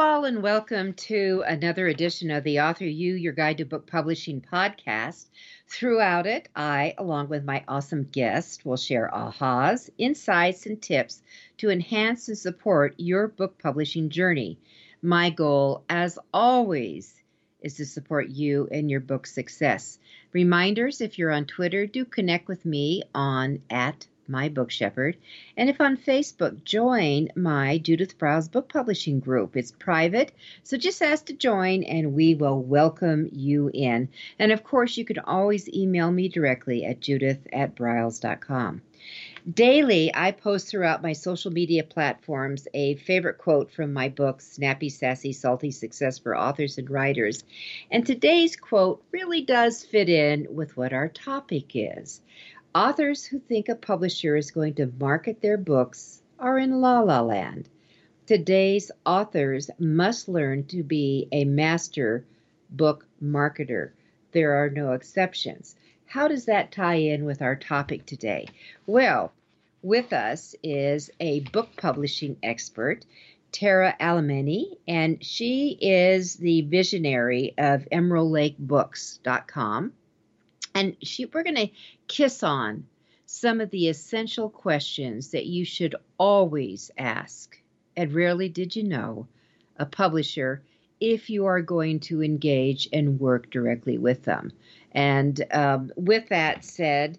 All, and welcome to another edition of the Author You, Your Guide to Book Publishing podcast. Throughout it, I, along with my awesome guest, will share ahas, insights, and tips to enhance and support your book publishing journey. My goal, as always, is to support you and your book success. Reminders if you're on Twitter, do connect with me on at my book shepherd. And if on Facebook, join my Judith Briles book publishing group. It's private, so just ask to join and we will welcome you in. And of course, you can always email me directly at judith at briles.com. Daily, I post throughout my social media platforms a favorite quote from my book, Snappy, Sassy, Salty Success for Authors and Writers. And today's quote really does fit in with what our topic is. Authors who think a publisher is going to market their books are in la la land. Today's authors must learn to be a master book marketer. There are no exceptions. How does that tie in with our topic today? Well, with us is a book publishing expert, Tara Alemany, and she is the visionary of EmeraldLakeBooks.com. And she, we're going to kiss on some of the essential questions that you should always ask. And rarely did you know a publisher if you are going to engage and work directly with them. And um, with that said,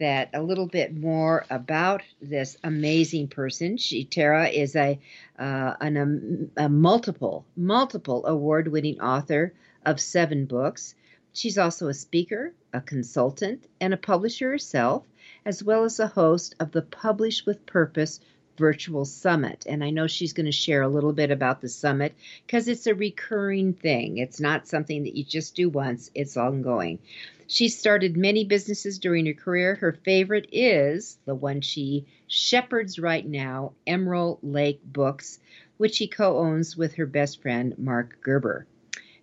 that a little bit more about this amazing person. She Tara is a uh, an, a multiple multiple award winning author of seven books. She's also a speaker, a consultant, and a publisher herself, as well as a host of the Publish with Purpose virtual summit. And I know she's going to share a little bit about the summit because it's a recurring thing. It's not something that you just do once, it's ongoing. She started many businesses during her career. Her favorite is the one she shepherds right now, Emerald Lake Books, which she co owns with her best friend, Mark Gerber.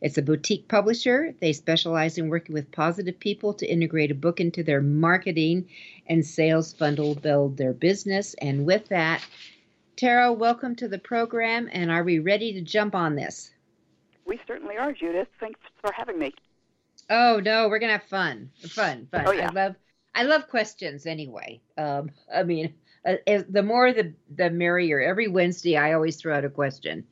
It's a boutique publisher. They specialize in working with positive people to integrate a book into their marketing and sales funnel, build their business. And with that, Tara, welcome to the program. And are we ready to jump on this? We certainly are, Judith. Thanks for having me. Oh no, we're gonna have fun, fun, fun. Oh, yeah. I love, I love questions anyway. Um, I mean, uh, the more the the merrier. Every Wednesday, I always throw out a question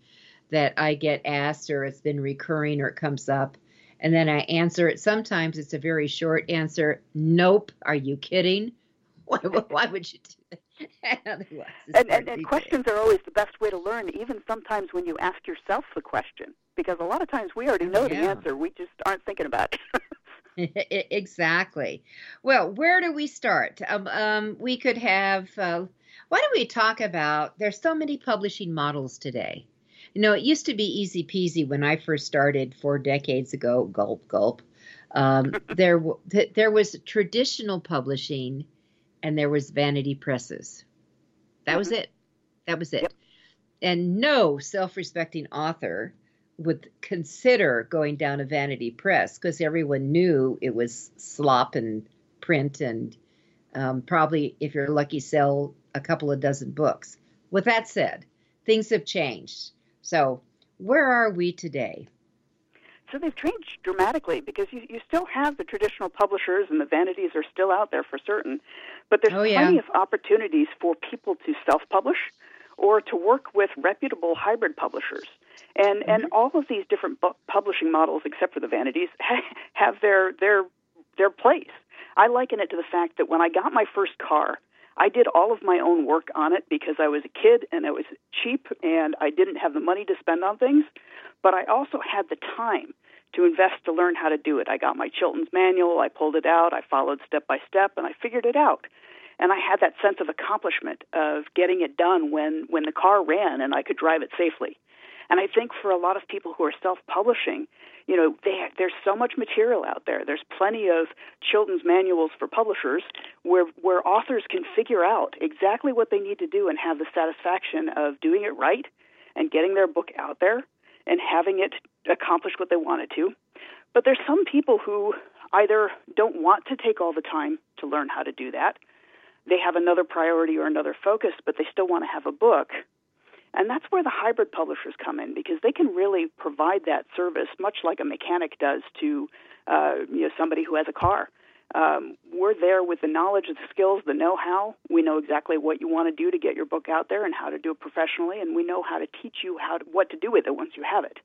that I get asked or it's been recurring or it comes up. And then I answer it. Sometimes it's a very short answer. Nope. Are you kidding? Why, why would you do that? And, and, and questions are always the best way to learn, even sometimes when you ask yourself the question, because a lot of times we already know yeah. the answer. We just aren't thinking about it. exactly. Well, where do we start? Um, um, we could have. Uh, why don't we talk about? There's so many publishing models today. You know, it used to be easy peasy when I first started four decades ago. Gulp, gulp. Um, there, there was traditional publishing, and there was vanity presses. That mm-hmm. was it. That was it. Yep. And no self-respecting author would consider going down a vanity press because everyone knew it was slop and print and um, probably, if you're lucky, sell a couple of dozen books. With that said, things have changed. So, where are we today? So they've changed dramatically because you, you still have the traditional publishers and the vanities are still out there for certain, but there's oh, yeah. plenty of opportunities for people to self-publish or to work with reputable hybrid publishers. And mm-hmm. and all of these different bu- publishing models, except for the vanities, have their their their place. I liken it to the fact that when I got my first car, I did all of my own work on it because I was a kid and it was cheap and I didn't have the money to spend on things, but I also had the time to invest to learn how to do it. I got my Chilton's manual, I pulled it out, I followed step by step, and I figured it out. And I had that sense of accomplishment of getting it done when when the car ran and I could drive it safely. And I think for a lot of people who are self-publishing, you know, there's so much material out there. There's plenty of Chilton's manuals for publishers where where authors can figure out exactly what they need to do and have the satisfaction of doing it right and getting their book out there and having it accomplish what they wanted to. But there's some people who either don't want to take all the time to learn how to do that. They have another priority or another focus, but they still want to have a book. And that's where the hybrid publishers come in because they can really provide that service much like a mechanic does to uh, you know somebody who has a car. Um, we're there with the knowledge, the skills, the know-how. We know exactly what you want to do to get your book out there and how to do it professionally, and we know how to teach you how to, what to do with it once you have it.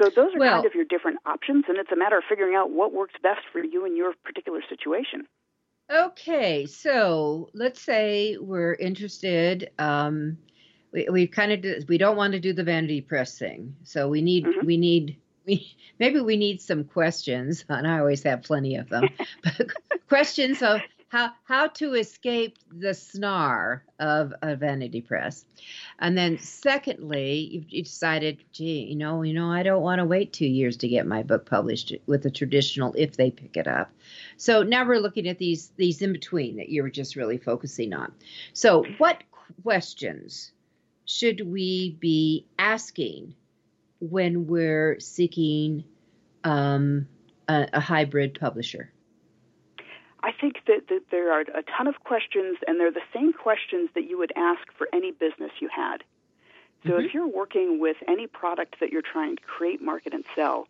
So those are well, kind of your different options, and it's a matter of figuring out what works best for you in your particular situation. Okay, so let's say we're interested. Um, we we kind of we don't want to do the vanity press thing, so we need mm-hmm. we need we maybe we need some questions, and I always have plenty of them. but questions of how how to escape the snar of a vanity press, and then secondly, you've, you decided, gee, you know, you know, I don't want to wait two years to get my book published with the traditional if they pick it up. So now we're looking at these these in between that you were just really focusing on. So what questions should we be asking when we're seeking um, a, a, hybrid publisher? I think that, that, there are a ton of questions, and they're the same questions that you would ask for any business you had. So mm-hmm. if you're working with any product that you're trying to create, market, and sell,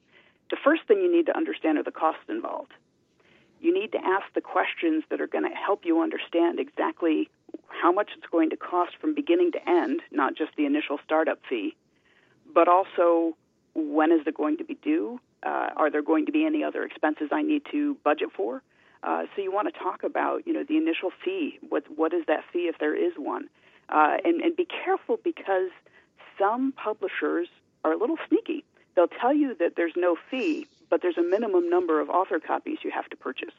the first thing you need to understand are the costs involved. You need to ask the questions that are going to help you understand exactly how much it's going to cost from beginning to end, not just the initial startup fee, but also when is it going to be due? Uh, are there going to be any other expenses I need to budget for? Uh, so you want to talk about, you know, the initial fee. What what is that fee if there is one? Uh, and and be careful because some publishers are a little sneaky. They'll tell you that there's no fee, but there's a minimum number of author copies you have to purchase.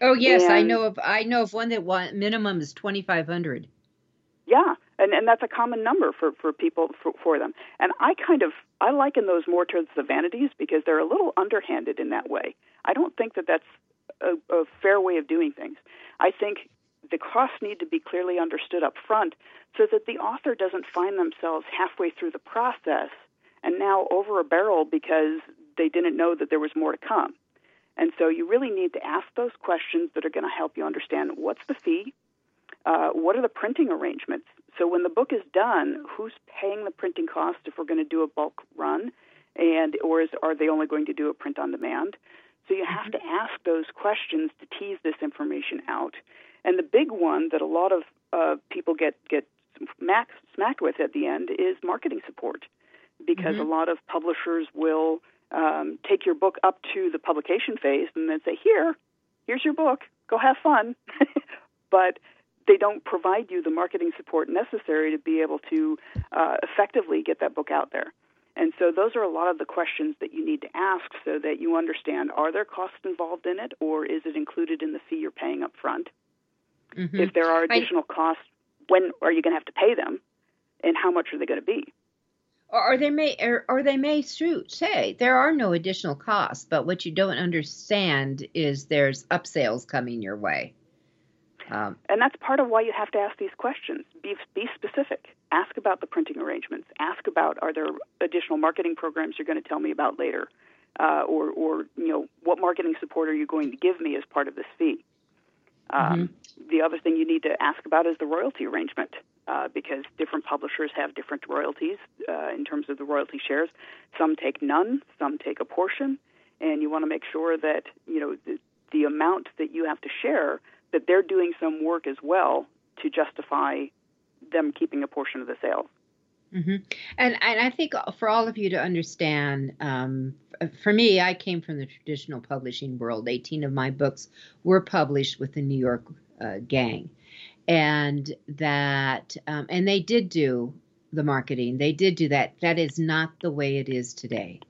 Oh yes, and, I know of I know of one that minimum is twenty five hundred. Yeah, and and that's a common number for for people for, for them. And I kind of I liken those more to the vanities because they're a little underhanded in that way. I don't think that that's a, a fair way of doing things. I think the costs need to be clearly understood up front so that the author doesn't find themselves halfway through the process and now over a barrel because they didn't know that there was more to come. And so you really need to ask those questions that are going to help you understand what's the fee, uh, what are the printing arrangements, so when the book is done, who's paying the printing cost if we're going to do a bulk run, and or is, are they only going to do a print on demand? So you have to ask those questions to tease this information out. And the big one that a lot of uh, people get get smacked, smacked with at the end is marketing support, because mm-hmm. a lot of publishers will um, take your book up to the publication phase and then say, "Here, here's your book. Go have fun." but they don't provide you the marketing support necessary to be able to uh, effectively get that book out there. And so those are a lot of the questions that you need to ask so that you understand are there costs involved in it or is it included in the fee you're paying up front? Mm-hmm. If there are additional I, costs, when are you going to have to pay them and how much are they going to be? Or they may, or, or they may say there are no additional costs, but what you don't understand is there's upsales coming your way. Um, and that's part of why you have to ask these questions. Be, be specific. Ask about the printing arrangements. Ask about are there additional marketing programs you're going to tell me about later, uh, or, or you know what marketing support are you going to give me as part of this fee. Um, mm-hmm. The other thing you need to ask about is the royalty arrangement, uh, because different publishers have different royalties uh, in terms of the royalty shares. Some take none, some take a portion, and you want to make sure that you know the, the amount that you have to share that they're doing some work as well to justify them keeping a portion of the sales. Mm-hmm. And and I think for all of you to understand, um, for me, I came from the traditional publishing world. Eighteen of my books were published with the New York uh, gang, and that um, and they did do the marketing. They did do that. That is not the way it is today.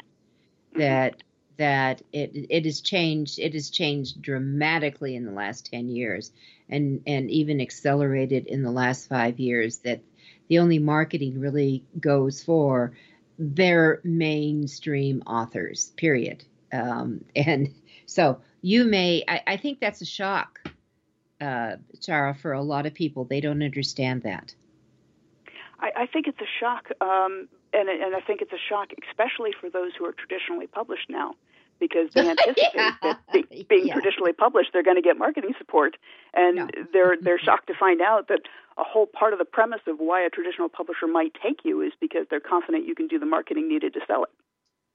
Mm-hmm. That that it it has changed. It has changed dramatically in the last ten years, and and even accelerated in the last five years. That the only marketing really goes for their mainstream authors. Period. Um, and so you may. I, I think that's a shock uh, Tara, for a lot of people. They don't understand that. I, I think it's a shock, um, and, and I think it's a shock, especially for those who are traditionally published now, because they anticipate yeah. that be, being yeah. traditionally published, they're going to get marketing support, and no. they're they're shocked to find out that a whole part of the premise of why a traditional publisher might take you is because they're confident you can do the marketing needed to sell it.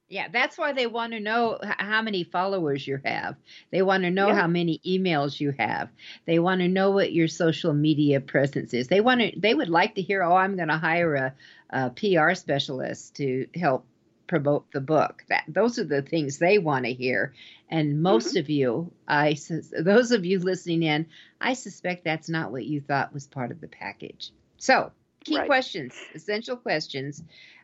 Yeah, that's why they want to know how many followers you have. They want to know yeah. how many emails you have. They want to know what your social media presence is. They want to. They would like to hear, "Oh, I'm going to hire a, a PR specialist to help promote the book." That those are the things they want to hear. And most mm-hmm. of you, I those of you listening in, I suspect that's not what you thought was part of the package. So, key right. questions, essential questions,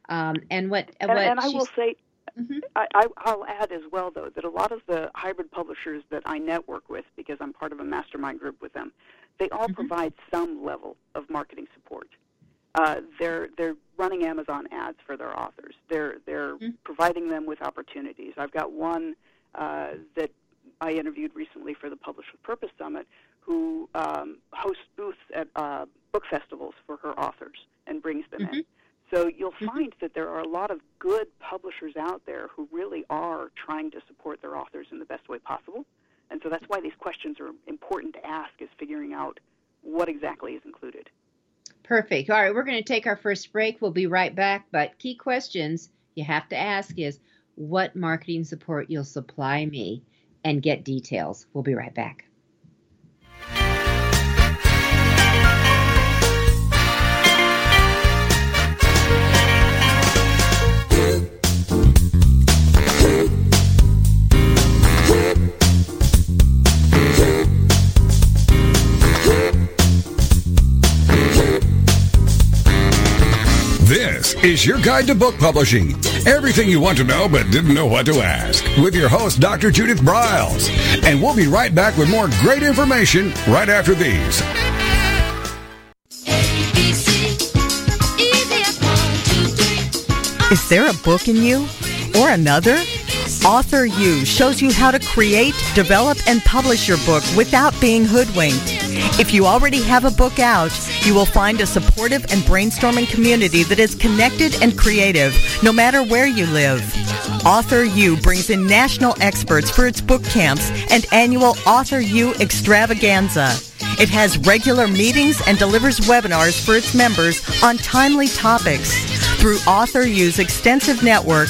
um, and what and, what and I will say Mm-hmm. I, I, will add as well, though, that a lot of the hybrid publishers that I network with, because I'm part of a mastermind group with them, they all mm-hmm. provide some level of marketing support. Uh, they're they're running Amazon ads for their authors. They're they're mm-hmm. providing them with opportunities. I've got one uh, that I interviewed recently for the Publish with Purpose Summit, who um, hosts booths at uh, book festivals for her authors and brings them in. Mm-hmm. So you'll mm-hmm. find that there are a lot of good publishers out there who really are trying to support their authors in the best way possible. And so that's why these questions are important to ask is figuring out what exactly is included. Perfect. All right, we're going to take our first break. We'll be right back, but key questions you have to ask is what marketing support you'll supply me and get details. We'll be right back. Is your guide to book publishing. Everything you want to know but didn't know what to ask. With your host, Dr. Judith Briles. And we'll be right back with more great information right after these. Is there a book in you? Or another? Author You shows you how to create, develop, and publish your book without being hoodwinked. If you already have a book out, you will find a supportive and brainstorming community that is connected and creative, no matter where you live. Author U brings in national experts for its book camps and annual Author U extravaganza. It has regular meetings and delivers webinars for its members on timely topics. Through Author U's extensive network,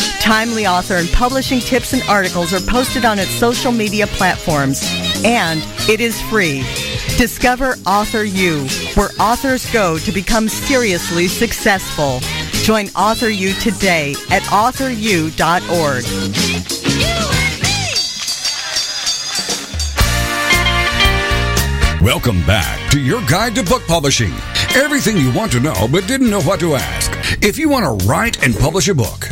Timely author and publishing tips and articles are posted on its social media platforms, and it is free. Discover Author U, where authors go to become seriously successful. Join Author U today at authoru.org. Welcome back to your guide to book publishing. Everything you want to know but didn't know what to ask. If you want to write and publish a book,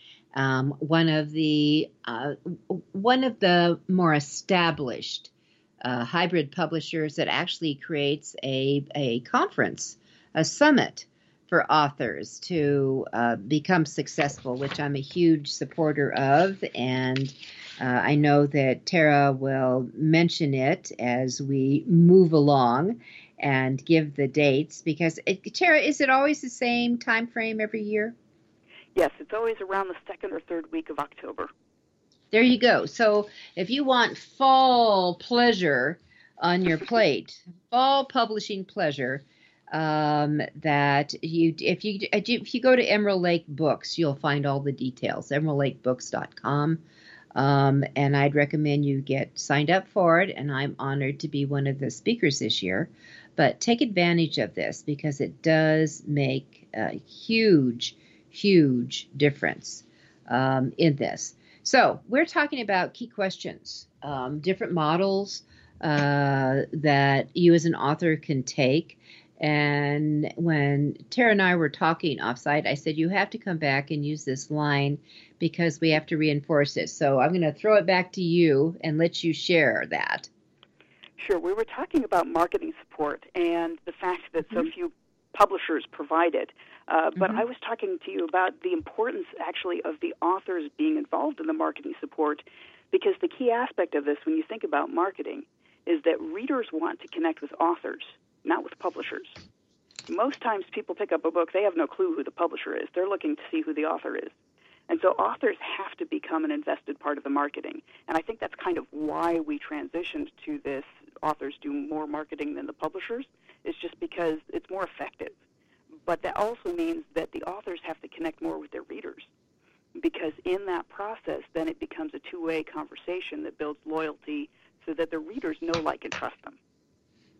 um, one of the uh, one of the more established uh, hybrid publishers that actually creates a a conference, a summit for authors to uh, become successful, which I'm a huge supporter of. And uh, I know that Tara will mention it as we move along and give the dates because it, Tara, is it always the same time frame every year? Yes, it's always around the second or third week of October. There you go. So if you want fall pleasure on your plate, fall publishing pleasure, um, that you if you if you go to Emerald Lake Books, you'll find all the details. EmeraldLakeBooks.com. Um, and I'd recommend you get signed up for it. And I'm honored to be one of the speakers this year. But take advantage of this because it does make a huge, huge difference um, in this. So we're talking about key questions, um, different models uh, that you as an author can take and when Tara and I were talking offsite, I said, You have to come back and use this line because we have to reinforce it. So I'm going to throw it back to you and let you share that. Sure. We were talking about marketing support and the fact that mm-hmm. so few publishers provide it. Uh, but mm-hmm. I was talking to you about the importance, actually, of the authors being involved in the marketing support because the key aspect of this, when you think about marketing, is that readers want to connect with authors not with publishers. Most times people pick up a book, they have no clue who the publisher is. They're looking to see who the author is. And so authors have to become an invested part of the marketing. And I think that's kind of why we transitioned to this authors do more marketing than the publishers, is just because it's more effective. But that also means that the authors have to connect more with their readers. Because in that process, then it becomes a two way conversation that builds loyalty so that the readers know, like, and trust them.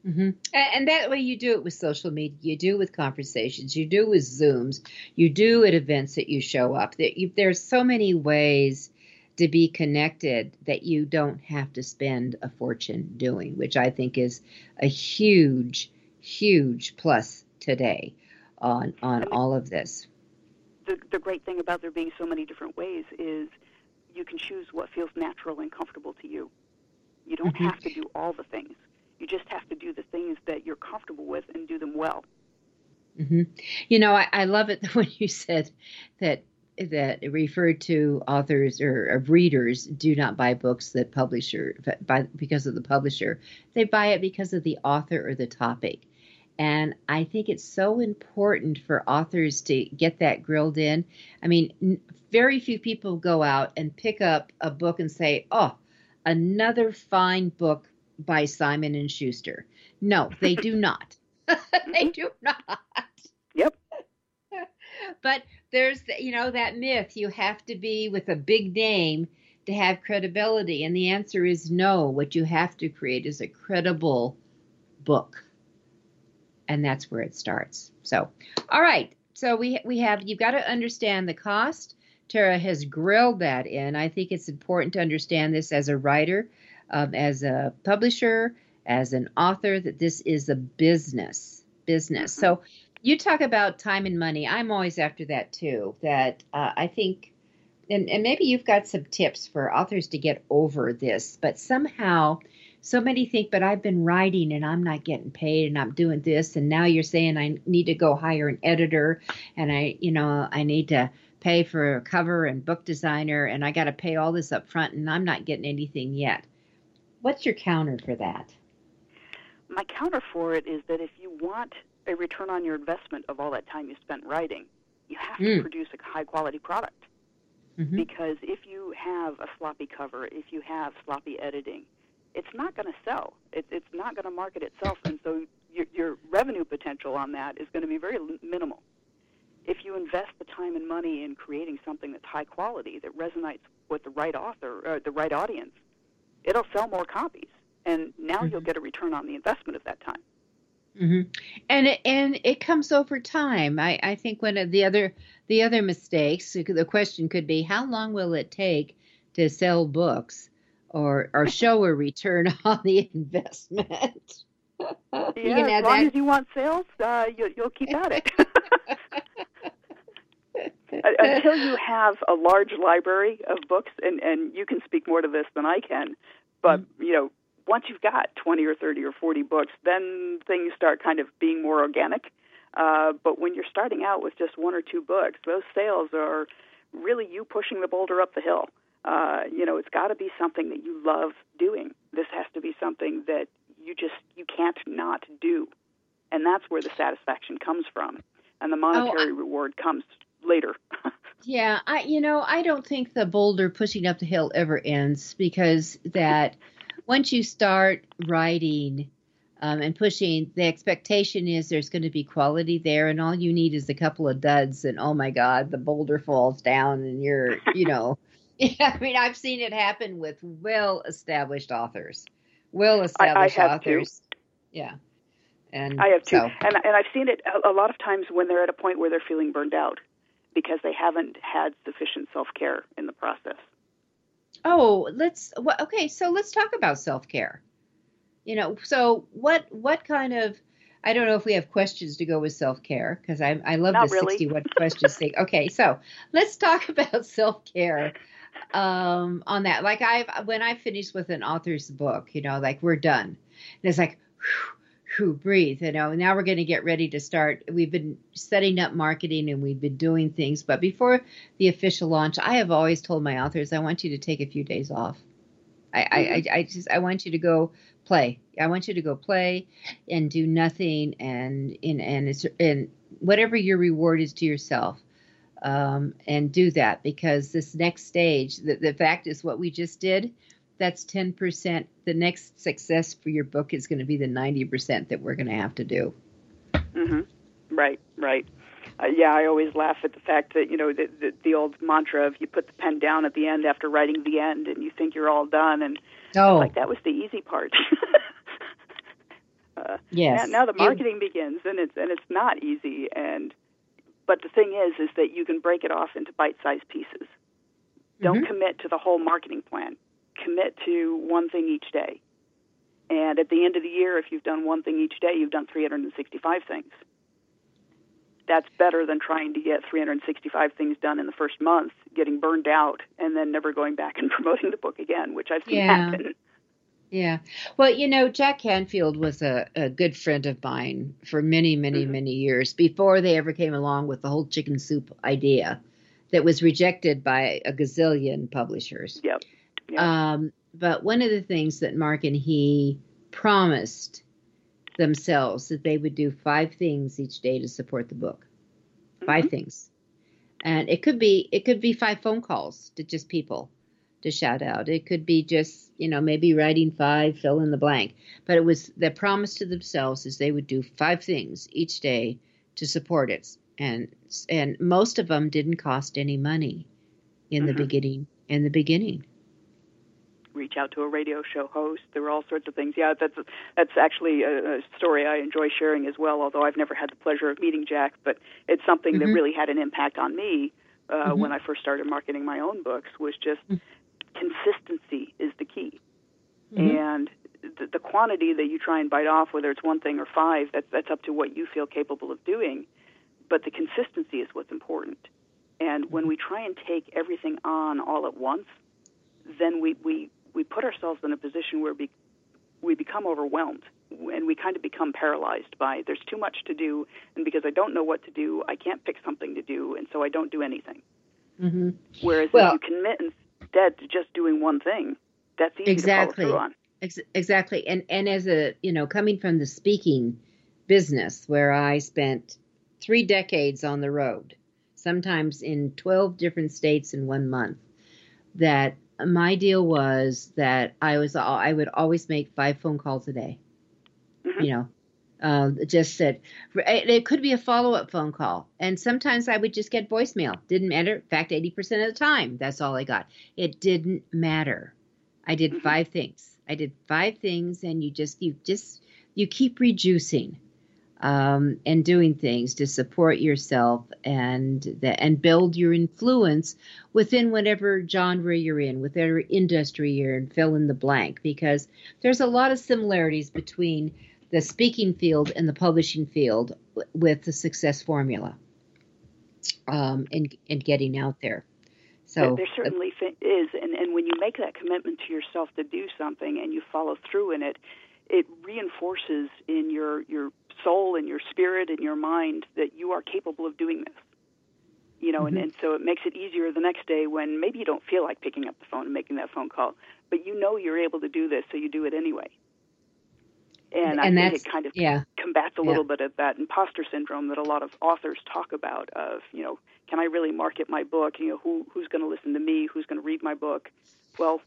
Mm-hmm. And that way, you do it with social media, you do it with conversations, you do it with Zooms, you do at events that you show up. There's so many ways to be connected that you don't have to spend a fortune doing, which I think is a huge, huge plus today on on all of this. The, the great thing about there being so many different ways is you can choose what feels natural and comfortable to you. You don't mm-hmm. have to do all the things. You just have to do the things that you're comfortable with and do them well. Mm-hmm. You know, I, I love it when you said that that referred to authors or, or, readers do not buy books that publisher by because of the publisher. They buy it because of the author or the topic. And I think it's so important for authors to get that grilled in. I mean, very few people go out and pick up a book and say, "Oh, another fine book by Simon and Schuster. No, they do not. they do not. Yep. but there's you know that myth you have to be with a big name to have credibility and the answer is no what you have to create is a credible book and that's where it starts so all right so we we have you've got to understand the cost tara has grilled that in i think it's important to understand this as a writer um, as a publisher, as an author, that this is a business. Business. Mm-hmm. So you talk about time and money. I'm always after that too. That uh, I think, and, and maybe you've got some tips for authors to get over this, but somehow so many think, but I've been writing and I'm not getting paid and I'm doing this. And now you're saying I need to go hire an editor and I, you know, I need to pay for a cover and book designer and I got to pay all this up front and I'm not getting anything yet. What's your counter for that? My counter for it is that if you want a return on your investment of all that time you spent writing, you have mm. to hmm. produce a high quality product. Mm-hmm. Because if you have a sloppy cover, if you have sloppy editing, it's not going to sell. It, it's not going to market itself, and so your, your revenue potential on that is going to be very minimal. If you invest the time and money in creating something that's high quality, that resonates with the right author, or the right audience, it'll sell more copies, and now mm-hmm. you'll get a return on the investment of that time. Mm-hmm. And it, and it comes over time. I, I think one of the other the other mistakes. The question could be, how long will it take to sell books or or show a return on the investment? yeah, as long that. as you want sales, uh, you, you'll keep at it. Until you have a large library of books, and, and you can speak more to this than I can, but mm-hmm. you know, once you've got 20 or 30 or 40 books, then things start kind of being more organic. Uh, but when you're starting out with just one or two books, those sales are really you pushing the boulder up the hill. Uh, you know, it's got to be something that you love doing. This has to be something that you just you can't not do, and that's where the satisfaction comes from, and the monetary oh, I, reward comes later. yeah, I you know I don't think the boulder pushing up the hill ever ends because that once you start writing um, and pushing, the expectation is there's going to be quality there, and all you need is a couple of duds, and oh my God, the boulder falls down, and you're, you know, yeah, I mean, I've seen it happen with well-established authors, well-established I, I authors. Too. Yeah, and I have too, so. and and I've seen it a, a lot of times when they're at a point where they're feeling burned out because they haven't had sufficient self-care in the process. Oh, let's okay. So let's talk about self-care you know so what what kind of I don't know if we have questions to go with self care because I, I love Not the really. 61 questions thing. Okay, so let's talk about self care um, on that. Like I've when I finish with an author's book, you know, like we're done, and it's like, whew, whew, breathe. You know, now we're going to get ready to start. We've been setting up marketing and we've been doing things, but before the official launch, I have always told my authors, I want you to take a few days off. I, mm-hmm. I, I just I want you to go play. I want you to go play and do nothing and and and it's and whatever your reward is to yourself. Um, and do that because this next stage, the, the fact is what we just did, that's 10%. The next success for your book is going to be the 90% that we're going to have to do. Mm-hmm. Right, right. Uh, yeah, I always laugh at the fact that, you know, the, the, the old mantra of you put the pen down at the end after writing the end and you think you're all done. And Oh. Like that was the easy part. uh, yes. Now, now the marketing it, begins, and it's and it's not easy. And but the thing is, is that you can break it off into bite-sized pieces. Don't mm-hmm. commit to the whole marketing plan. Commit to one thing each day. And at the end of the year, if you've done one thing each day, you've done 365 things. That's better than trying to get 365 things done in the first month getting burned out and then never going back and promoting the book again, which I've seen yeah. happen. Yeah. Well, you know, Jack Canfield was a, a good friend of mine for many, many, mm-hmm. many years before they ever came along with the whole chicken soup idea that was rejected by a gazillion publishers. Yep. yep. Um, but one of the things that Mark and he promised themselves that they would do five things each day to support the book. 5 mm-hmm. things and it could be it could be five phone calls to just people to shout out it could be just you know maybe writing five fill in the blank but it was their promise to themselves is they would do five things each day to support it and and most of them didn't cost any money in mm-hmm. the beginning in the beginning reach out to a radio show host. There were all sorts of things. Yeah, that's that's actually a, a story I enjoy sharing as well. Although I've never had the pleasure of meeting Jack, but it's something mm-hmm. that really had an impact on me uh, mm-hmm. when I first started marketing my own books. Was just mm-hmm. Consistency is the key, mm-hmm. and the, the quantity that you try and bite off, whether it's one thing or five, that's that's up to what you feel capable of doing. But the consistency is what's important. And when we try and take everything on all at once, then we, we we put ourselves in a position where we, we become overwhelmed and we kind of become paralyzed by there's too much to do and because i don't know what to do i can't pick something to do and so i don't do anything mm-hmm. whereas well, if you commit instead to just doing one thing that's easy exactly. to follow through on Ex- exactly and and as a you know coming from the speaking business where i spent three decades on the road sometimes in 12 different states in one month that my deal was that I was I would always make five phone calls a day. Mm-hmm. You know, uh, just said it could be a follow up phone call, and sometimes I would just get voicemail. Didn't matter. In fact, eighty percent of the time, that's all I got. It didn't matter. I did mm-hmm. five things. I did five things, and you just you just you keep reducing um, and doing things to support yourself and the, and build your influence within whatever genre you're in, whatever industry you're in, fill in the blank, because there's a lot of similarities between the speaking field and the publishing field with the success formula um, and, and getting out there. So there, certainly is, and, and when you make that commitment to yourself to do something and you follow through in it, it reinforces in your your soul and your spirit and your mind that you are capable of doing this. You know, mm-hmm. and, and so it makes it easier the next day when maybe you don't feel like picking up the phone and making that phone call, but you know you're able to do this, so you do it anyway. And, and I think it kind of yeah. combats a little yeah. bit of that imposter syndrome that a lot of authors talk about of, you know, can I really market my book? You know, who who's going to listen to me? Who's going to read my book? Well,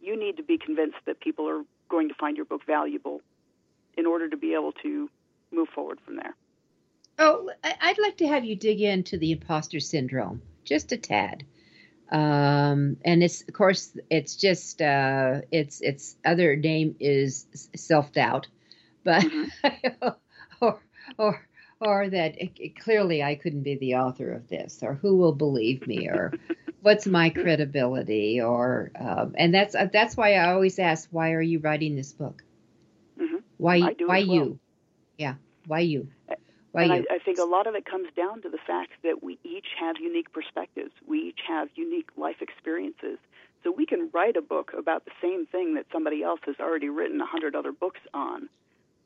you need to be convinced that people are going to find your book valuable in order to be able to move forward from there. Oh, I'd like to have you dig into the imposter syndrome just a tad. Um, and it's of course it's just uh, its its other name is self doubt, but mm-hmm. or or or that it, it, clearly I couldn't be the author of this, or who will believe me, or what's my credibility, or um, and that's uh, that's why I always ask, why are you writing this book? Mm-hmm. Why why well. you? Yeah, why you? Why and you? I, I think a lot of it comes down to the fact that we each have unique perspectives. We each have unique life experiences. So we can write a book about the same thing that somebody else has already written a hundred other books on.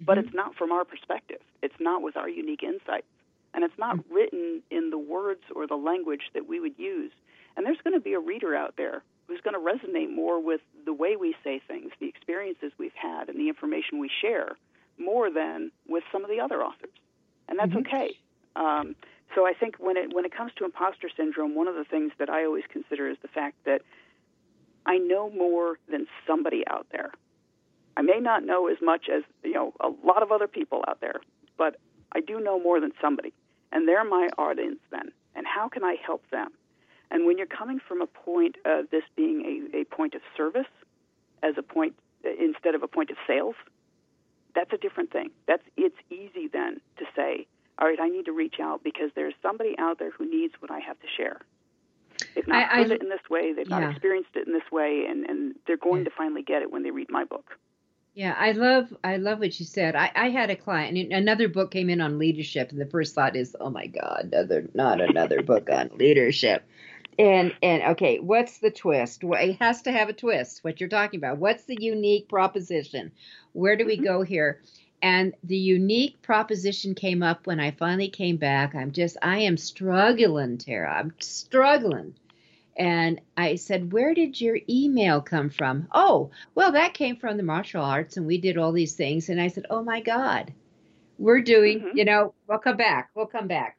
But it's not from our perspective. It's not with our unique insights. And it's not mm-hmm. written in the words or the language that we would use. And there's going to be a reader out there who's going to resonate more with the way we say things, the experiences we've had, and the information we share more than with some of the other authors. And that's mm-hmm. okay. Um, so I think when it when it comes to imposter syndrome, one of the things that I always consider is the fact that I know more than somebody out there. I may not know as much as you know a lot of other people out there, but I do know more than somebody, and they're my audience then. And how can I help them? And when you're coming from a point of this being a, a point of service, as a point instead of a point of sales, that's a different thing. That's it's easy then to say, all right, I need to reach out because there's somebody out there who needs what I have to share. They've not I, heard I, it in this way, they've yeah. not experienced it in this way, and, and they're going yeah. to finally get it when they read my book. Yeah, I love I love what you said. I, I had a client, and another book came in on leadership, and the first thought is, oh my God, another not another book on leadership. And and okay, what's the twist? Well, it has to have a twist. What you're talking about? What's the unique proposition? Where do we mm-hmm. go here? And the unique proposition came up when I finally came back. I'm just I am struggling, Tara. I'm struggling. And I said, Where did your email come from? Oh, well, that came from the martial arts, and we did all these things. And I said, Oh my God, we're doing, mm-hmm. you know, we'll come back. We'll come back.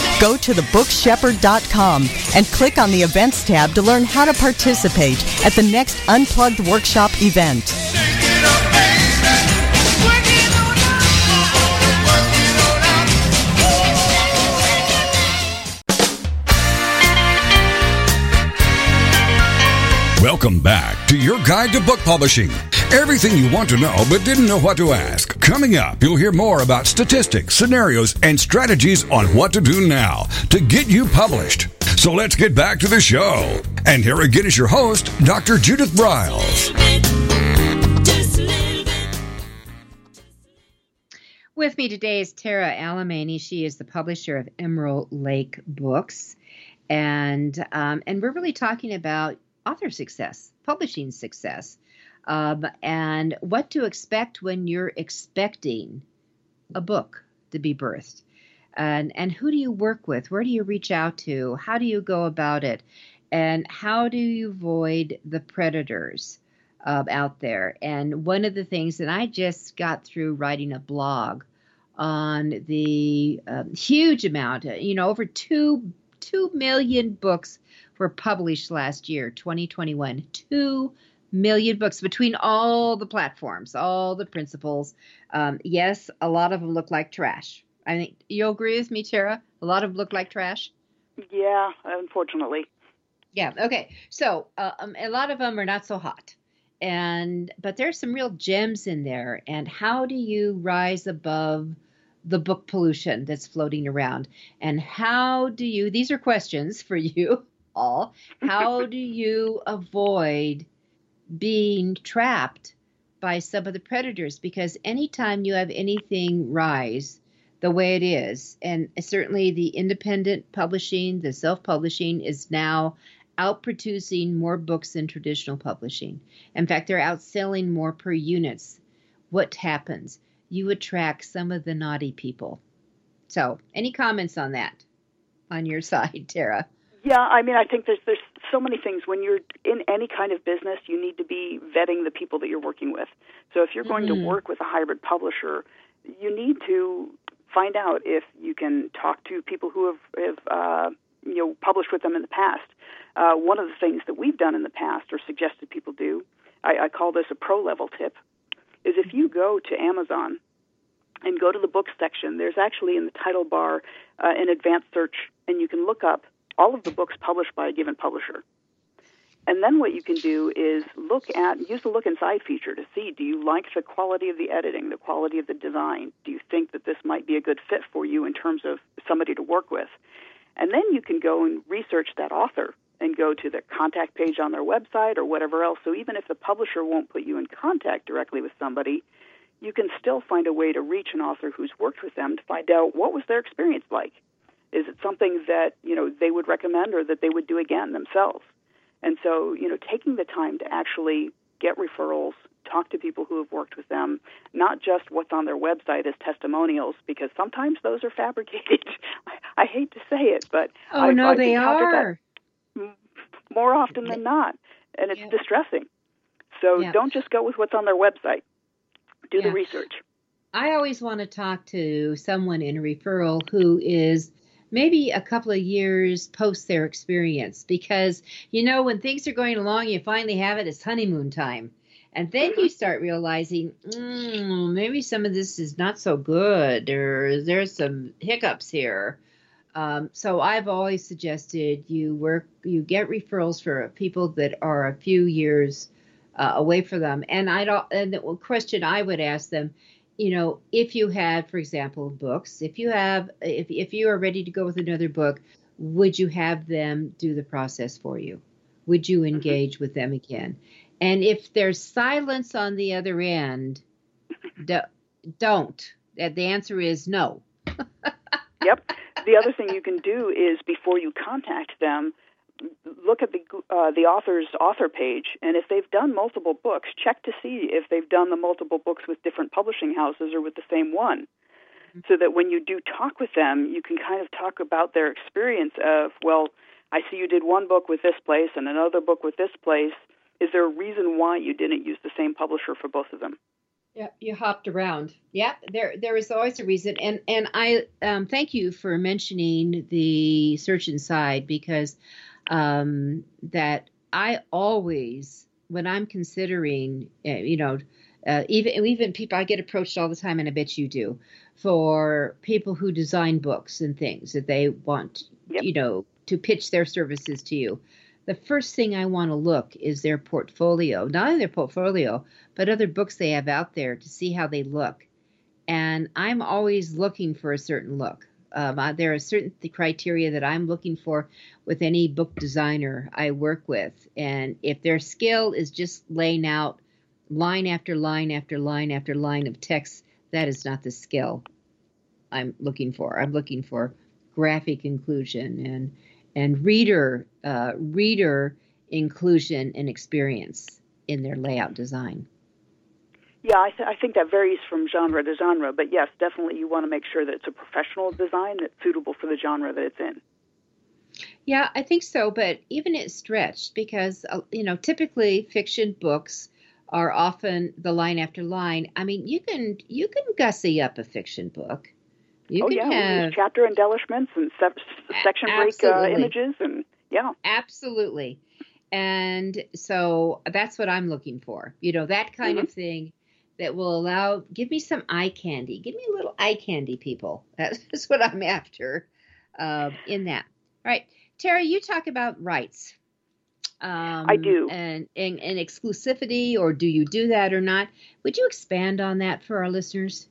Go to thebookshepherd.com and click on the events tab to learn how to participate at the next Unplugged Workshop event. Welcome back to your guide to book publishing. Everything you want to know but didn't know what to ask. Coming up, you'll hear more about statistics, scenarios, and strategies on what to do now to get you published. So let's get back to the show. And here again is your host, Dr. Judith Briles. With me today is Tara Alemany. She is the publisher of Emerald Lake Books. And um, and we're really talking about author success, publishing success. Um, and what to expect when you're expecting a book to be birthed. And, and who do you work with? Where do you reach out to? How do you go about it? And how do you avoid the predators uh, out there? And one of the things, that I just got through writing a blog on the um, huge amount, uh, you know, over two two million books were published last year, 2021. Two million books between all the platforms, all the principles. Um, yes, a lot of them look like trash. I think you'll agree with me, Tara. A lot of them look like trash. Yeah, unfortunately. Yeah. Okay. So uh, um, a lot of them are not so hot, and but there's some real gems in there. And how do you rise above the book pollution that's floating around? And how do you? These are questions for you all. How do you avoid being trapped by some of the predators? Because anytime you have anything rise the way it is. And certainly the independent publishing, the self publishing is now out producing more books than traditional publishing. In fact, they're outselling more per units. What happens? You attract some of the naughty people. So, any comments on that on your side, Tara? Yeah, I mean, I think there's there's so many things when you're in any kind of business, you need to be vetting the people that you're working with. So if you're going mm-hmm. to work with a hybrid publisher, you need to find out if you can talk to people who have, have uh, you know published with them in the past. Uh, one of the things that we've done in the past or suggested people do, I, I call this a pro level tip, is if you go to Amazon and go to the book section, there's actually in the title bar uh, an advanced search, and you can look up all of the books published by a given publisher. And then what you can do is look at, use the look inside feature to see do you like the quality of the editing, the quality of the design? Do you think that this might be a good fit for you in terms of somebody to work with? And then you can go and research that author and go to their contact page on their website or whatever else. So even if the publisher won't put you in contact directly with somebody, you can still find a way to reach an author who's worked with them to find out what was their experience like. Is it something that, you know, they would recommend or that they would do again themselves? And so, you know, taking the time to actually get referrals, talk to people who have worked with them, not just what's on their website as testimonials, because sometimes those are fabricated. I, I hate to say it, but oh I've, no, I've they are more often than not, and it's yeah. distressing. So yeah. don't just go with what's on their website. Do yeah. the research. I always want to talk to someone in a referral who is maybe a couple of years post their experience because you know when things are going along you finally have it it's honeymoon time. And then you mm-hmm. start realizing mm, maybe some of this is not so good or there's some hiccups here. Um, so i've always suggested you work you get referrals for people that are a few years uh, away from them. And i don't and the question i would ask them you know, if you had, for example, books, if you have, if, if you are ready to go with another book, would you have them do the process for you? Would you mm-hmm. engage with them again? And if there's silence on the other end, do, don't. The answer is no. yep. The other thing you can do is before you contact them, look at the uh, the author's author page, and if they've done multiple books, check to see if they've done the multiple books with different publishing houses or with the same one, mm-hmm. so that when you do talk with them, you can kind of talk about their experience of, well, I see you did one book with this place and another book with this place. Is there a reason why you didn't use the same publisher for both of them? Yeah, you hopped around. Yeah, there there is always a reason, and and I um, thank you for mentioning the search inside because um, that I always, when I'm considering, uh, you know, uh, even even people I get approached all the time, and I bet you do, for people who design books and things that they want, yep. you know, to pitch their services to you. The first thing I want to look is their portfolio, not only their portfolio, but other books they have out there to see how they look. And I'm always looking for a certain look. Um, there are certain criteria that I'm looking for with any book designer I work with. And if their skill is just laying out line after line after line after line of text, that is not the skill I'm looking for. I'm looking for graphic inclusion and and reader uh, reader inclusion and experience in their layout design. Yeah, I, th- I think that varies from genre to genre, but yes, definitely you want to make sure that it's a professional design that's suitable for the genre that it's in. Yeah, I think so, but even it's stretched because uh, you know typically fiction books are often the line after line. I mean, you can you can gussy up a fiction book. You oh can yeah, have chapter embellishments and se- section break uh, images and yeah, absolutely. And so that's what I'm looking for. You know, that kind mm-hmm. of thing that will allow give me some eye candy. Give me a little eye candy, people. That's what I'm after uh, in that. All right, Tara, you talk about rights. Um, I do. And, and, and exclusivity, or do you do that or not? Would you expand on that for our listeners?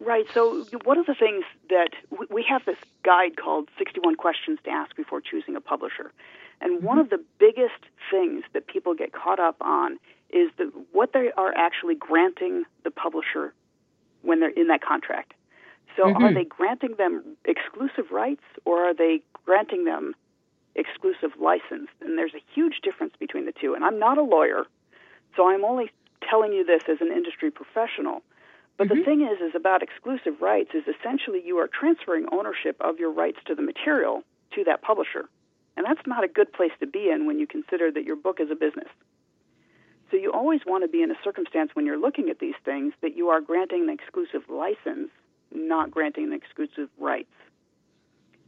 Right. So, one of the things that we have this guide called 61 Questions to Ask Before Choosing a Publisher. And mm-hmm. one of the biggest things that people get caught up on is the, what they are actually granting the publisher when they're in that contract. So, mm-hmm. are they granting them exclusive rights or are they granting them exclusive license. And there's a huge difference between the two. And I'm not a lawyer, so I'm only telling you this as an industry professional. But mm-hmm. the thing is, is about exclusive rights is essentially you are transferring ownership of your rights to the material to that publisher. And that's not a good place to be in when you consider that your book is a business. So you always want to be in a circumstance when you're looking at these things that you are granting an exclusive license, not granting an exclusive rights.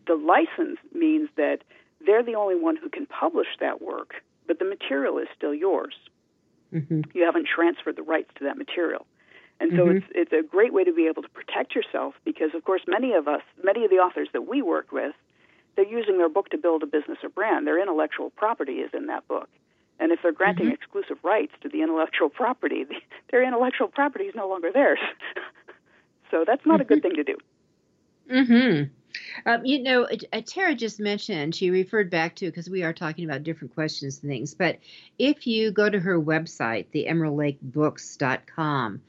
The license means that they're the only one who can publish that work, but the material is still yours. Mm-hmm. You haven't transferred the rights to that material. And so mm-hmm. it's it's a great way to be able to protect yourself because of course many of us, many of the authors that we work with, they're using their book to build a business or brand. Their intellectual property is in that book. And if they're granting mm-hmm. exclusive rights to the intellectual property, their intellectual property is no longer theirs. so that's not a good mm-hmm. thing to do. Mhm. Um, you know, uh, Tara just mentioned, she referred back to, because we are talking about different questions and things, but if you go to her website, the emeraldlakebooks.com,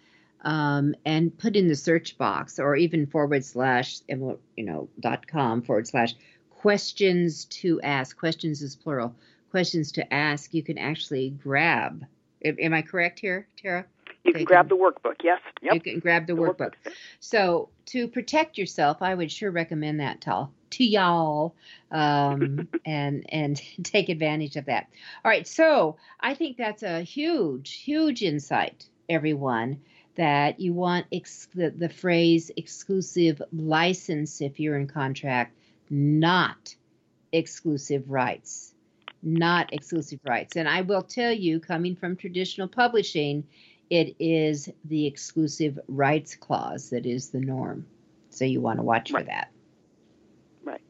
um, and put in the search box or even forward slash, you know, dot com forward slash questions to ask, questions is plural, questions to ask, you can actually grab. Am I correct here, Tara? You can grab the workbook. Yes. Yep. You can grab the, the workbook. workbook. So to protect yourself, I would sure recommend that to, to y'all, um, and and take advantage of that. All right. So I think that's a huge, huge insight, everyone. That you want ex- the, the phrase exclusive license if you're in contract, not exclusive rights not exclusive rights. And I will tell you, coming from traditional publishing, it is the exclusive rights clause that is the norm. So you want to watch right. for that. Right.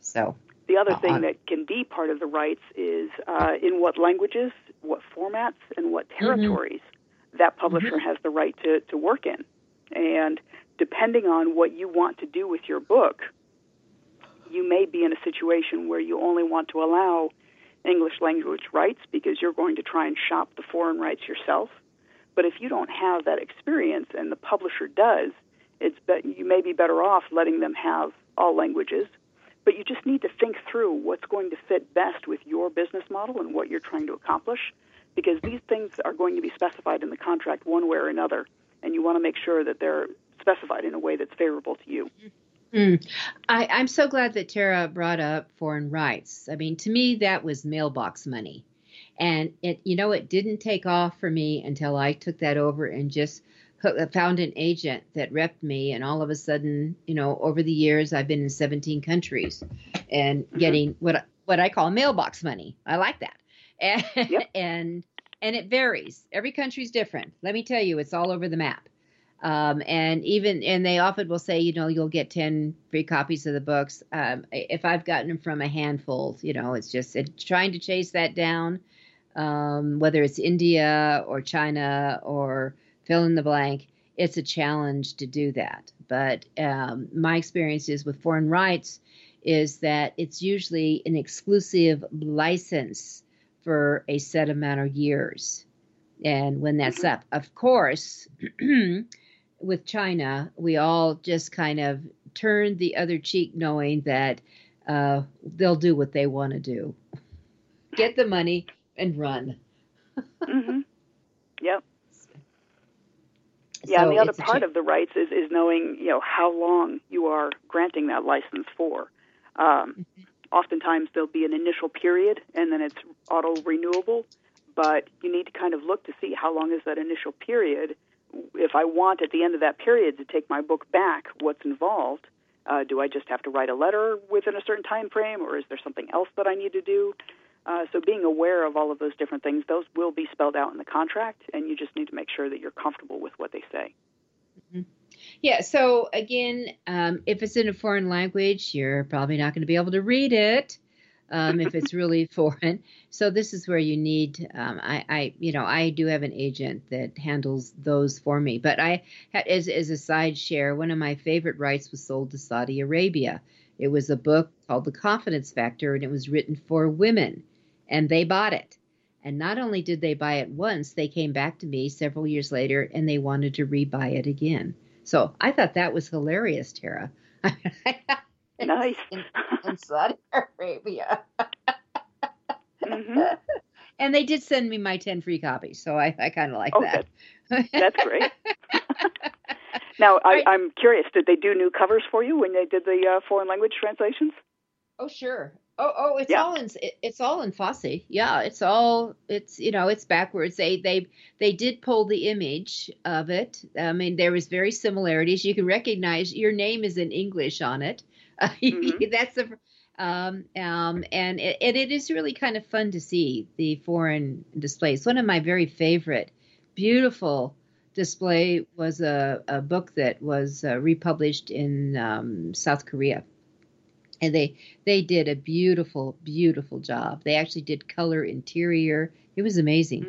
So the other uh, thing that can be part of the rights is uh, in what languages, what formats, and what mm-hmm. territories mm-hmm. that publisher mm-hmm. has the right to, to work in. And depending on what you want to do with your book, you may be in a situation where you only want to allow English language rights because you're going to try and shop the foreign rights yourself. But if you don't have that experience and the publisher does, it's be- you may be better off letting them have all languages. But you just need to think through what's going to fit best with your business model and what you're trying to accomplish, because these things are going to be specified in the contract one way or another, and you want to make sure that they're specified in a way that's favorable to you. Mm-hmm. Mm. I, I'm so glad that Tara brought up foreign rights. I mean, to me, that was mailbox money. And it, you know, it didn't take off for me until I took that over and just found an agent that repped me. And all of a sudden, you know, over the years, I've been in 17 countries and mm-hmm. getting what what I call mailbox money. I like that. And, yep. and and it varies. Every country's different. Let me tell you, it's all over the map. Um, and even and they often will say, you know, you'll get ten free copies of the books. Um, if I've gotten them from a handful, you know, it's just it, trying to chase that down um, whether it's India or China or fill in the blank, it's a challenge to do that. But um, my experience is with foreign rights is that it's usually an exclusive license for a set amount of years. And when that's up, of course, with China, we all just kind of turned the other cheek knowing that uh, they'll do what they want to do. Get the money, and run. mm-hmm. Yep. Yeah, So and the other part of the rights is, is knowing you know how long you are granting that license for. Um, Mm-hmm. Oftentimes there'll be an initial period and then it's auto renewable, but you need to kind of look to see how long is that initial period. If I want at the end of that period to take my book back, what's involved? Uh, do I just have to write a letter within a certain time frame, or is there something else that I need to do? Uh, so being aware of all of those different things, those will be spelled out in the contract, and you just need to make sure that you're comfortable with what they say. Yeah. So again, um, if it's in a foreign language, you're probably not going to be able to read it. Um, if it's really foreign, so this is where you need. Um, I, I, you know, I do have an agent that handles those for me. But I, as as a side share, one of my favorite rights was sold to Saudi Arabia. It was a book called The Confidence Factor, and it was written for women, and they bought it. And not only did they buy it once, they came back to me several years later, and they wanted to rebuy it again. So I thought that was hilarious, Tara. Nice. in, in Saudi Arabia. hmm And they did send me my 10 free copies, so I, I kind of like Oh, that. That's great. now, I, Right. I'm curious. Did they do new covers for you when they did the uh, foreign language translations? oh, sure. Oh, oh, it's Yeah. all in it, it's all in Farsi. Yeah, it's all it's you know it's backwards. They they they did pull the image of it. I mean, there was very similarities. You can recognize your name is in English on it. Mhm. that's the um, um, and it, and it is really kind of fun to see the foreign displays. One of my very favorite, beautiful display was a, a book that was uh, republished in um, South Korea, and they they did a beautiful, beautiful job. They actually did color interior. It was amazing.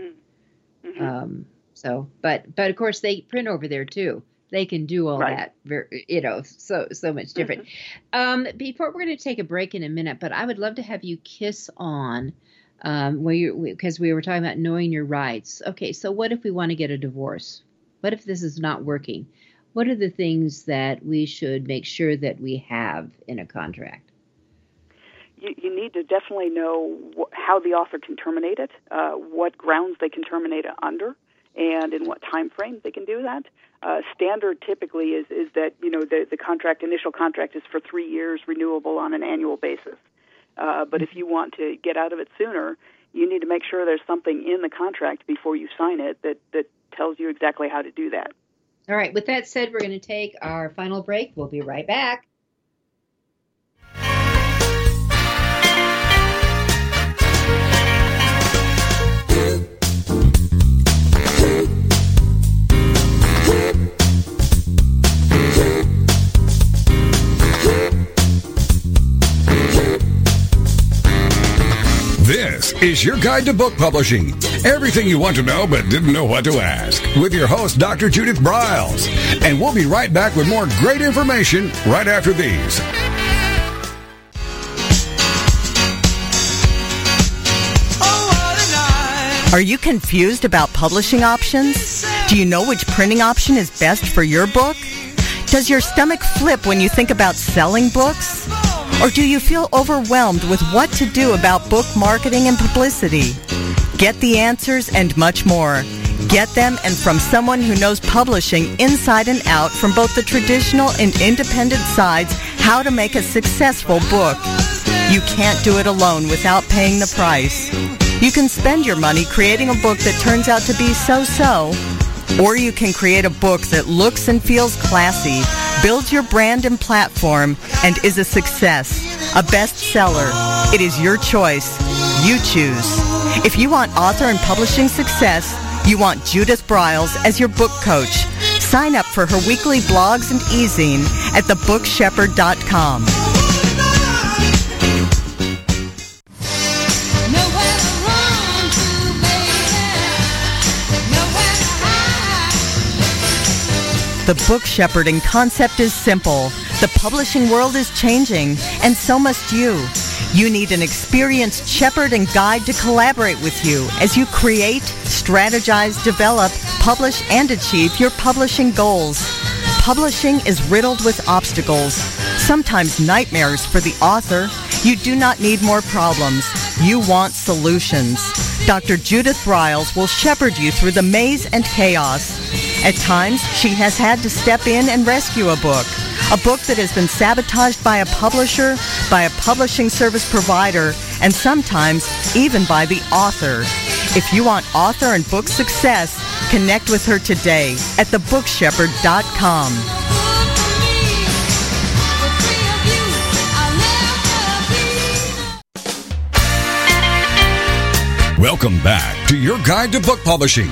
Mm-hmm. Um, so, but but of course they print over there too. They can do all Right. that, very, you know, so so much different. Um, before we're going to take a break in a minute, but I would love to have you kiss on um, where you because we were talking about knowing your rights. Okay, so what if we want to get a divorce? What if this is not working? What are the things that we should make sure that we have in a contract? you, you need to definitely know wh- how the author can terminate it, uh, what grounds they can terminate it under, and in what time frame they can do that. Uh, standard typically is, is that you know the, the contract initial contract is for three years, renewable on an annual basis. Uh, but if you want to get out of it sooner, you need to make sure there's something in the contract before you sign it that, that tells you exactly how to do that. All right, with that said, we're going to take our final break. We'll be right back. Is your guide to book publishing. Everything you want to know but didn't know what to ask. With your host, Dr. Judith Briles. And we'll be right back with more great information right after these. Are you confused about publishing options? Do you know which printing option is best for your book? Does your stomach flip when you think about selling books? Or do you feel overwhelmed with what to do about book marketing and publicity? Get the answers and much more. Get them and from someone who knows publishing inside and out from both the traditional and independent sides how to make a successful book. You can't do it alone without paying the price. You can spend your money creating a book that turns out to be so-so, or you can create a book that looks and feels classy, builds your brand and platform, and is a success, a bestseller. It is your choice. You choose. If you want author and publishing success, you want Judith Briles as your book coach. Sign up for her weekly blogs and e-zine at thebookshepherd.com. The book shepherding concept is simple. The publishing world is changing, and so must you. You need an experienced shepherd and guide to collaborate with you as you create, strategize, develop, publish, and achieve your publishing goals. Publishing is riddled with obstacles, sometimes nightmares for the author. You do not need more problems. You want solutions. Dr. Judith Briles will shepherd you through the maze and chaos. At times, she has had to step in and rescue a book. A book that has been sabotaged by a publisher, by a publishing service provider, and sometimes even by the author. If you want author and book success, connect with her today at thebookshepherd.com. Welcome back to your guide to book publishing.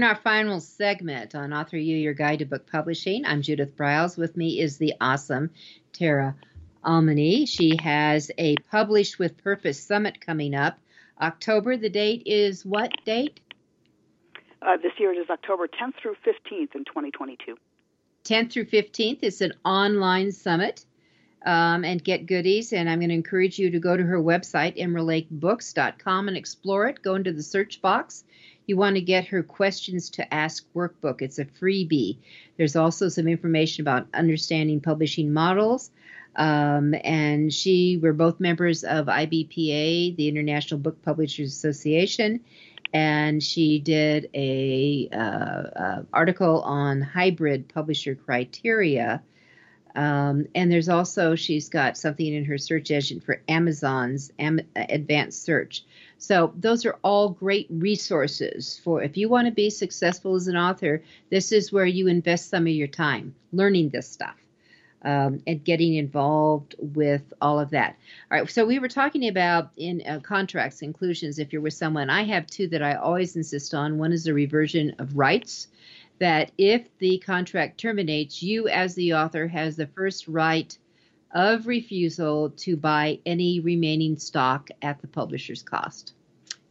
In our final segment on Author U, Your Guide to Book Publishing. I'm Judith Briles. With me is the awesome Tara Alemany. She has a Publish with Purpose Summit coming up. October, the date is what date? Uh, this year it is October 10th through 15th in 2022. 10th through 15th. It's an online summit um, and get goodies. And I'm going to encourage you to go to her website, emeraldlakebooks.com, and explore it. Go into the search box. You want to get her questions to ask workbook. It's a freebie. There's also some information about understanding publishing models. Um, and she, we're both members of IBPA, the International Book Publishers Association and she did a, uh, uh, article on hybrid publisher criteria. Um, and there's also she's got something in her search engine for Amazon's Am- advanced search. So those are all great resources for if you want to be successful as an author. This is where you invest some of your time learning this stuff um, and getting involved with all of that. All right, so we were talking about in uh, contracts inclusions. If you're with someone, I have two that I always insist on. One is a reversion of rights, that if the contract terminates, you as the author has the first right of refusal to buy any remaining stock at the publisher's cost.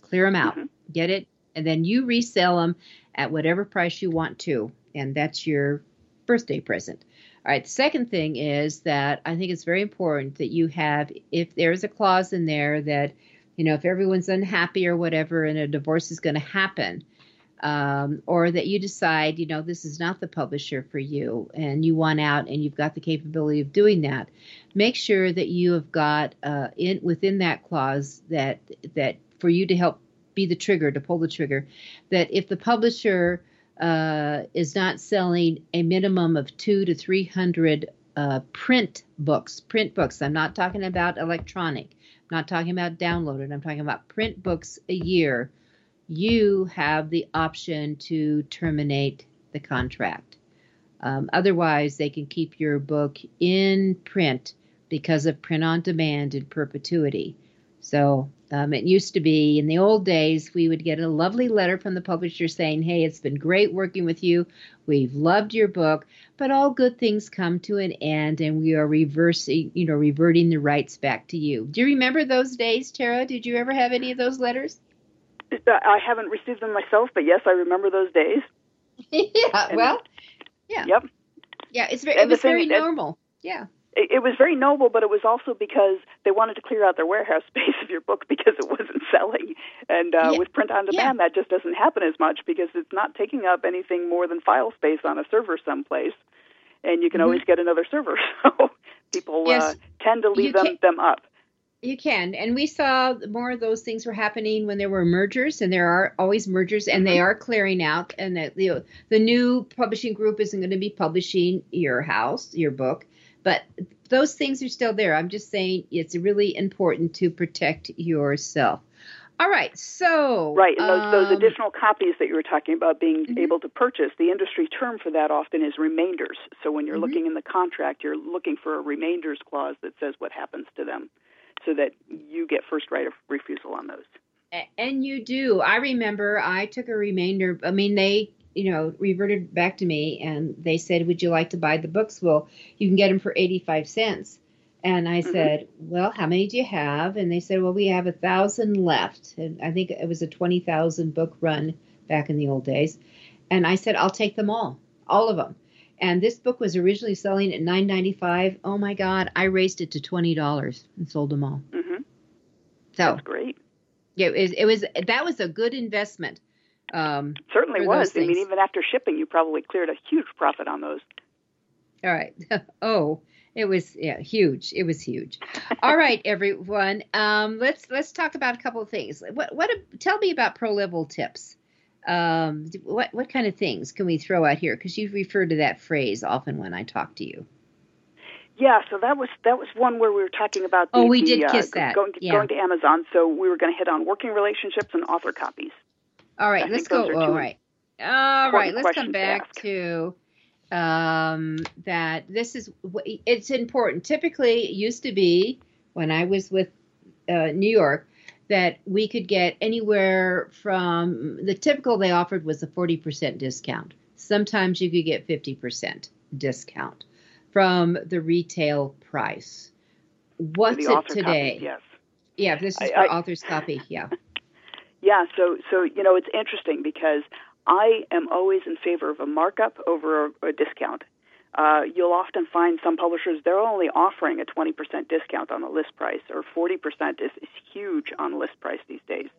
Clear them out, mm-hmm. get it, and then you resell them at whatever price you want to, and that's your birthday present. All right, the second thing is that I think it's very important that you have, if there's a clause in there that, you know, if everyone's unhappy or whatever and a divorce is going to happen, um, or that you decide, you know, this is not the publisher for you and you want out and you've got the capability of doing that, make sure that you have got uh, in within that clause that that for you to help be the trigger to pull the trigger, that if the publisher uh, is not selling a minimum of two to three hundred uh, print books, print books. I'm not talking about electronic. I'm not talking about downloaded. I'm talking about print books a year. You have the option to terminate the contract. Um, otherwise, they can keep your book in print because of print on demand in perpetuity. So um, it used to be in the old days, we would get a lovely letter from the publisher saying, Hey, it's been great working with you. We've loved your book, but all good things come to an end and we are reversing, you know, reverting the rights back to you. Do you remember those days, Tara? Did you ever have any of those letters? I haven't received them myself, but yes, I remember those days. yeah, And- well, yeah. Yep. Yeah, it's very, it And the was very thing- normal. Yeah. It, it was very noble, but it was also because they wanted to clear out their warehouse space of your book because it wasn't selling. And uh, Yeah. with print on demand, that just doesn't happen as much because it's not taking up anything more than file space on a server someplace, and you can Mhm. always get another server. So people uh, tend to leave You them can- them up. You can, and we saw more of those things were happening when there were mergers, and there are always mergers, and they are clearing out. And that the the new publishing group isn't going to be publishing your house, your book, but those things are still there. I'm just saying it's really important to protect yourself. All right. So Right, and those, those um, additional copies that you were talking about being Mhm. able to purchase, the industry term for that often is remainders. So when you're Mhm. looking in the contract, you're looking for a remainders clause that says what happens to them so that you get first right of refusal on those. And you do. I remember I took a remainder. I mean, they, you know, reverted back to me and they said, Would you like to buy the books? Well, you can get them for 85 cents. And I Mhm. said, Well, how many do you have? And they said, Well, we have a thousand left. And I think it was a 20,000 book run back in the old days. And I said, I'll take them all, all of them. And this book was originally selling at $9.95. Oh my God, I raised it to $20 and sold them all. hmm So That's great. yeah, it was, it was that was a good investment. Um, Certainly was. I mean, even after shipping, you probably cleared a huge profit on those. all right. oh, it was yeah, huge. It was huge. All right, everyone. Um, let's let's talk about a couple of things. What what tell me about pro level tips. Um, what what kind of things can we throw out here? Because you've referred to that phrase often when I talk to you. Yeah, so that was that was one where we were talking about. The, Oh, we the, did uh, kiss that. Going to, Yeah. going to Amazon, so we were going to hit on working relationships and author copies. All right, I let's go. All right. All right, let's come questions to back to um, that. This is it's important. Typically, it used to be when I was with uh, New York that we could get anywhere from the typical they offered was a forty percent discount. Sometimes you could get fifty percent discount from the retail price. What's it today? Copies, yes. Yeah, this is I- for I- author's copy. Yeah. Yeah, so so you know it's interesting because I am always in favor of a markup over a, a discount. Uh, you'll often find some publishers they're only offering a 20% discount on the list price, or 40% is, is huge on list price these days.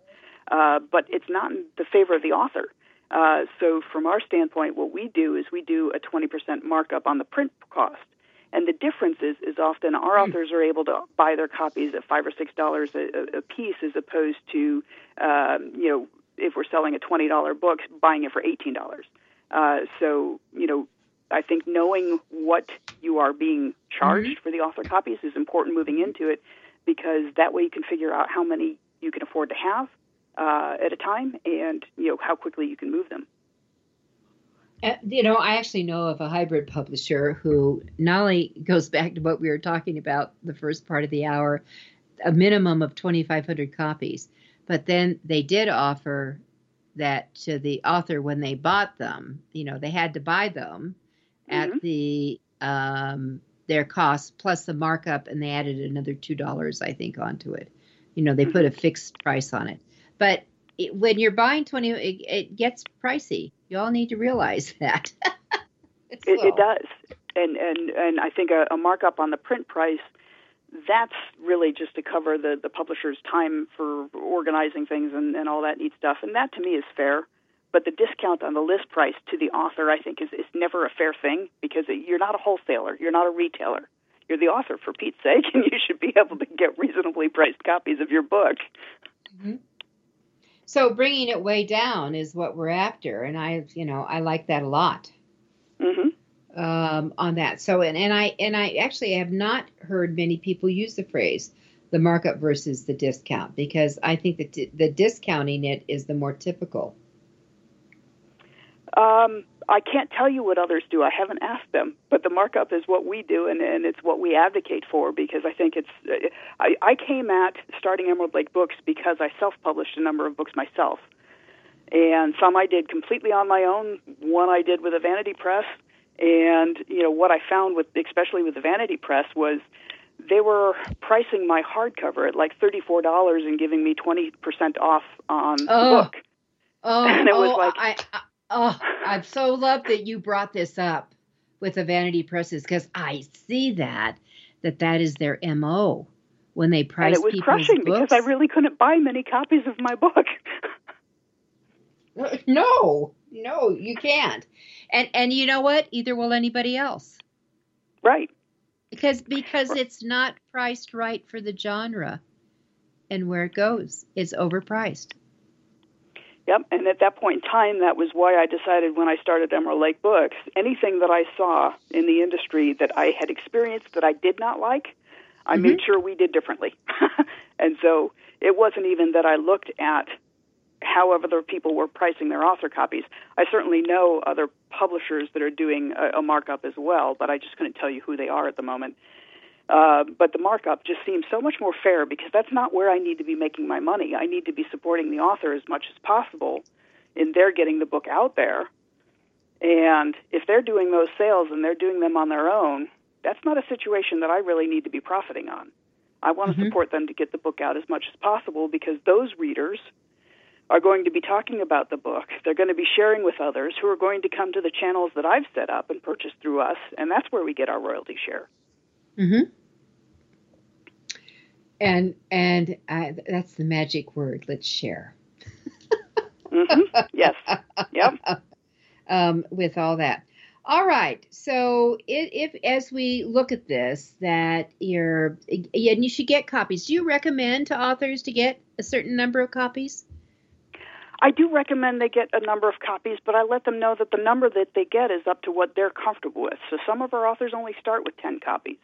Uh, but it's not in the favor of the author. Uh, so from our standpoint, what we do is we do a 20% markup on the print cost. And the difference is, is often our authors are able to buy their copies at five or six dollars a, a piece, as opposed to, um, you know, if we're selling a twenty dollar book, buying it for eighteen dollars. Uh, so, you know, I think knowing what you are being charged for the author copies is important moving into it, because that way you can figure out how many you can afford to have uh, at a time, and you know how quickly you can move them. Uh, you know, I actually know of a hybrid publisher who not only goes back to what we were talking about the first part of the hour, a minimum of 2,500 copies, but then they did offer that to the author when they bought them. You know, they had to buy them at Mhm. the um, their cost plus the markup, and they added another two dollars, I think, onto it. You know, they put a fixed price on it, but it, when you're buying 20, it, it gets pricey. You all need to realize that. It, it does, and and and I think a, a markup on the print price. That's really just to cover the, the publisher's time for organizing things and, and all that neat stuff. And that to me is fair. But the discount on the list price to the author, I think, is, is never a fair thing because you're not a wholesaler. You're not a retailer. You're the author, for Pete's sake, and you should be able to get reasonably priced copies of your book. So bringing it way down is what we're after, and I, you know, I like that a lot hmm um, on that. So, and, and I and I actually have not heard many people use the phrase the markup versus the discount because I think that the discounting it is the more typical. Um, I can't tell you what others do. I haven't asked them, but the markup is what we do, and, and it's what we advocate for because I think it's. uh, I, I came at starting Emerald Lake Books because I self-published a number of books myself, and some I did completely on my own. One I did with a vanity press, and you know what I found with, especially with the vanity press, was they were pricing my hardcover at like thirty-four dollars and giving me twenty percent off on Oh. the book. Oh, And it was oh, like- I, I, oh, I'm so love that you brought this up with the vanity presses because I see that that that is their mo when they price and it was crushing books. because I really couldn't buy many copies of my book. No, no, you can't. And and you know what? Either will anybody else. right. Because because it's not priced right for the genre and where it goes. It's overpriced. Yep. And at that point in time, that was why I decided when I started Emerald Lake Books, anything that I saw in the industry that I had experienced that I did not like, I mm-hmm. made sure we did differently. and so, it wasn't even that I looked at how other people were pricing their author copies. I certainly know other publishers that are doing a, a markup as well, but I just couldn't tell you who they are at the moment. Uh, but the markup just seems so much more fair because that's not where I need to be making my money. I need to be supporting the author as much as possible in their getting the book out there. And if they're doing those sales and they're doing them on their own, that's not a situation that I really need to be profiting on. I want to support them to get the book out as much as possible because those readers are going to be talking about the book. They're going to be sharing with others who are going to come to the channels that I've set up and purchase through us, and that's where we get our royalty share. Mm-hmm. And and uh, that's the magic word. Let's share. hmm yes. Yep. um, with all that. All right. So if, if as we look at this, that you're and you should get copies. Do you recommend to authors to get a certain number of copies? I do recommend they get a number of copies, but I let them know that the number that they get is up to what they're comfortable with. So some of our authors only start with 10 copies.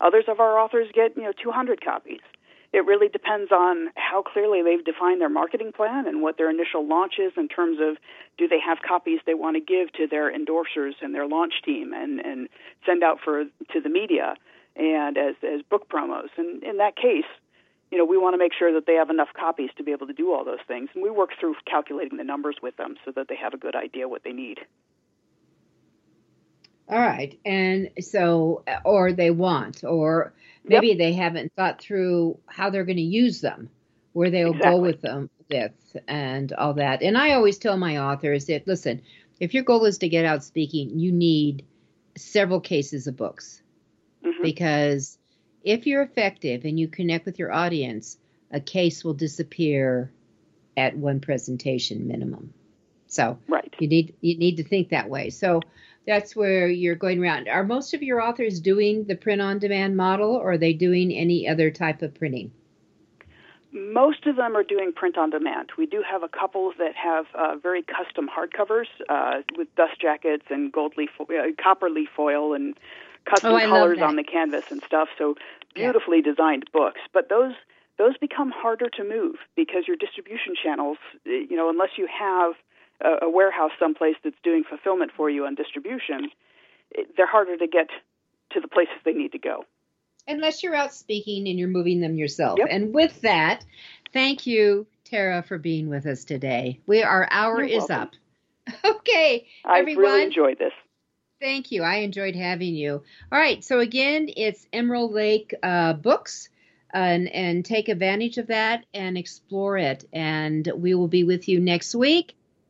Others of our authors get, you know, 200 copies. It really depends on how clearly they've defined their marketing plan and what their initial launch is in terms of do they have copies they want to give to their endorsers and their launch team and, and send out for to the media and as as book promos. And in that case, you know, we want to make sure that they have enough copies to be able to do all those things. And we work through calculating the numbers with them so that they have a good idea what they need. All right. And so, or they want, or maybe they haven't thought through how they're going to use them, where they'll go with them with, and all that. And I always tell my authors that listen, if your goal is to get out speaking, you need several cases of books Mhm. because if you're effective and you connect with your audience, a case will disappear at one presentation minimum. So Right. you need you need to think that way. So that's where you're going around. Are most of your authors doing the print on demand model or are they doing any other type of printing? Most of them are doing print on demand. We do have a couple that have uh, very custom hardcovers uh, with dust jackets and gold leaf, uh, copper leaf foil, and custom Oh, colors on the canvas and stuff. So Yeah. beautifully designed books. But those those become harder to move because your distribution channels, uh, you know, unless you have a, a warehouse someplace that's doing fulfillment for you on distribution, it, they're harder to get to the places they need to go. Unless you're out speaking and you're moving them yourself. Yep. And with that, thank you, Tara, for being with us today. We our hour You're is welcome. up. Okay, I've everyone. really enjoyed this. Thank you. I enjoyed having you. All right. So again, it's Emerald Lake uh, Books, and and take advantage of that and explore it. And we will be with you next week.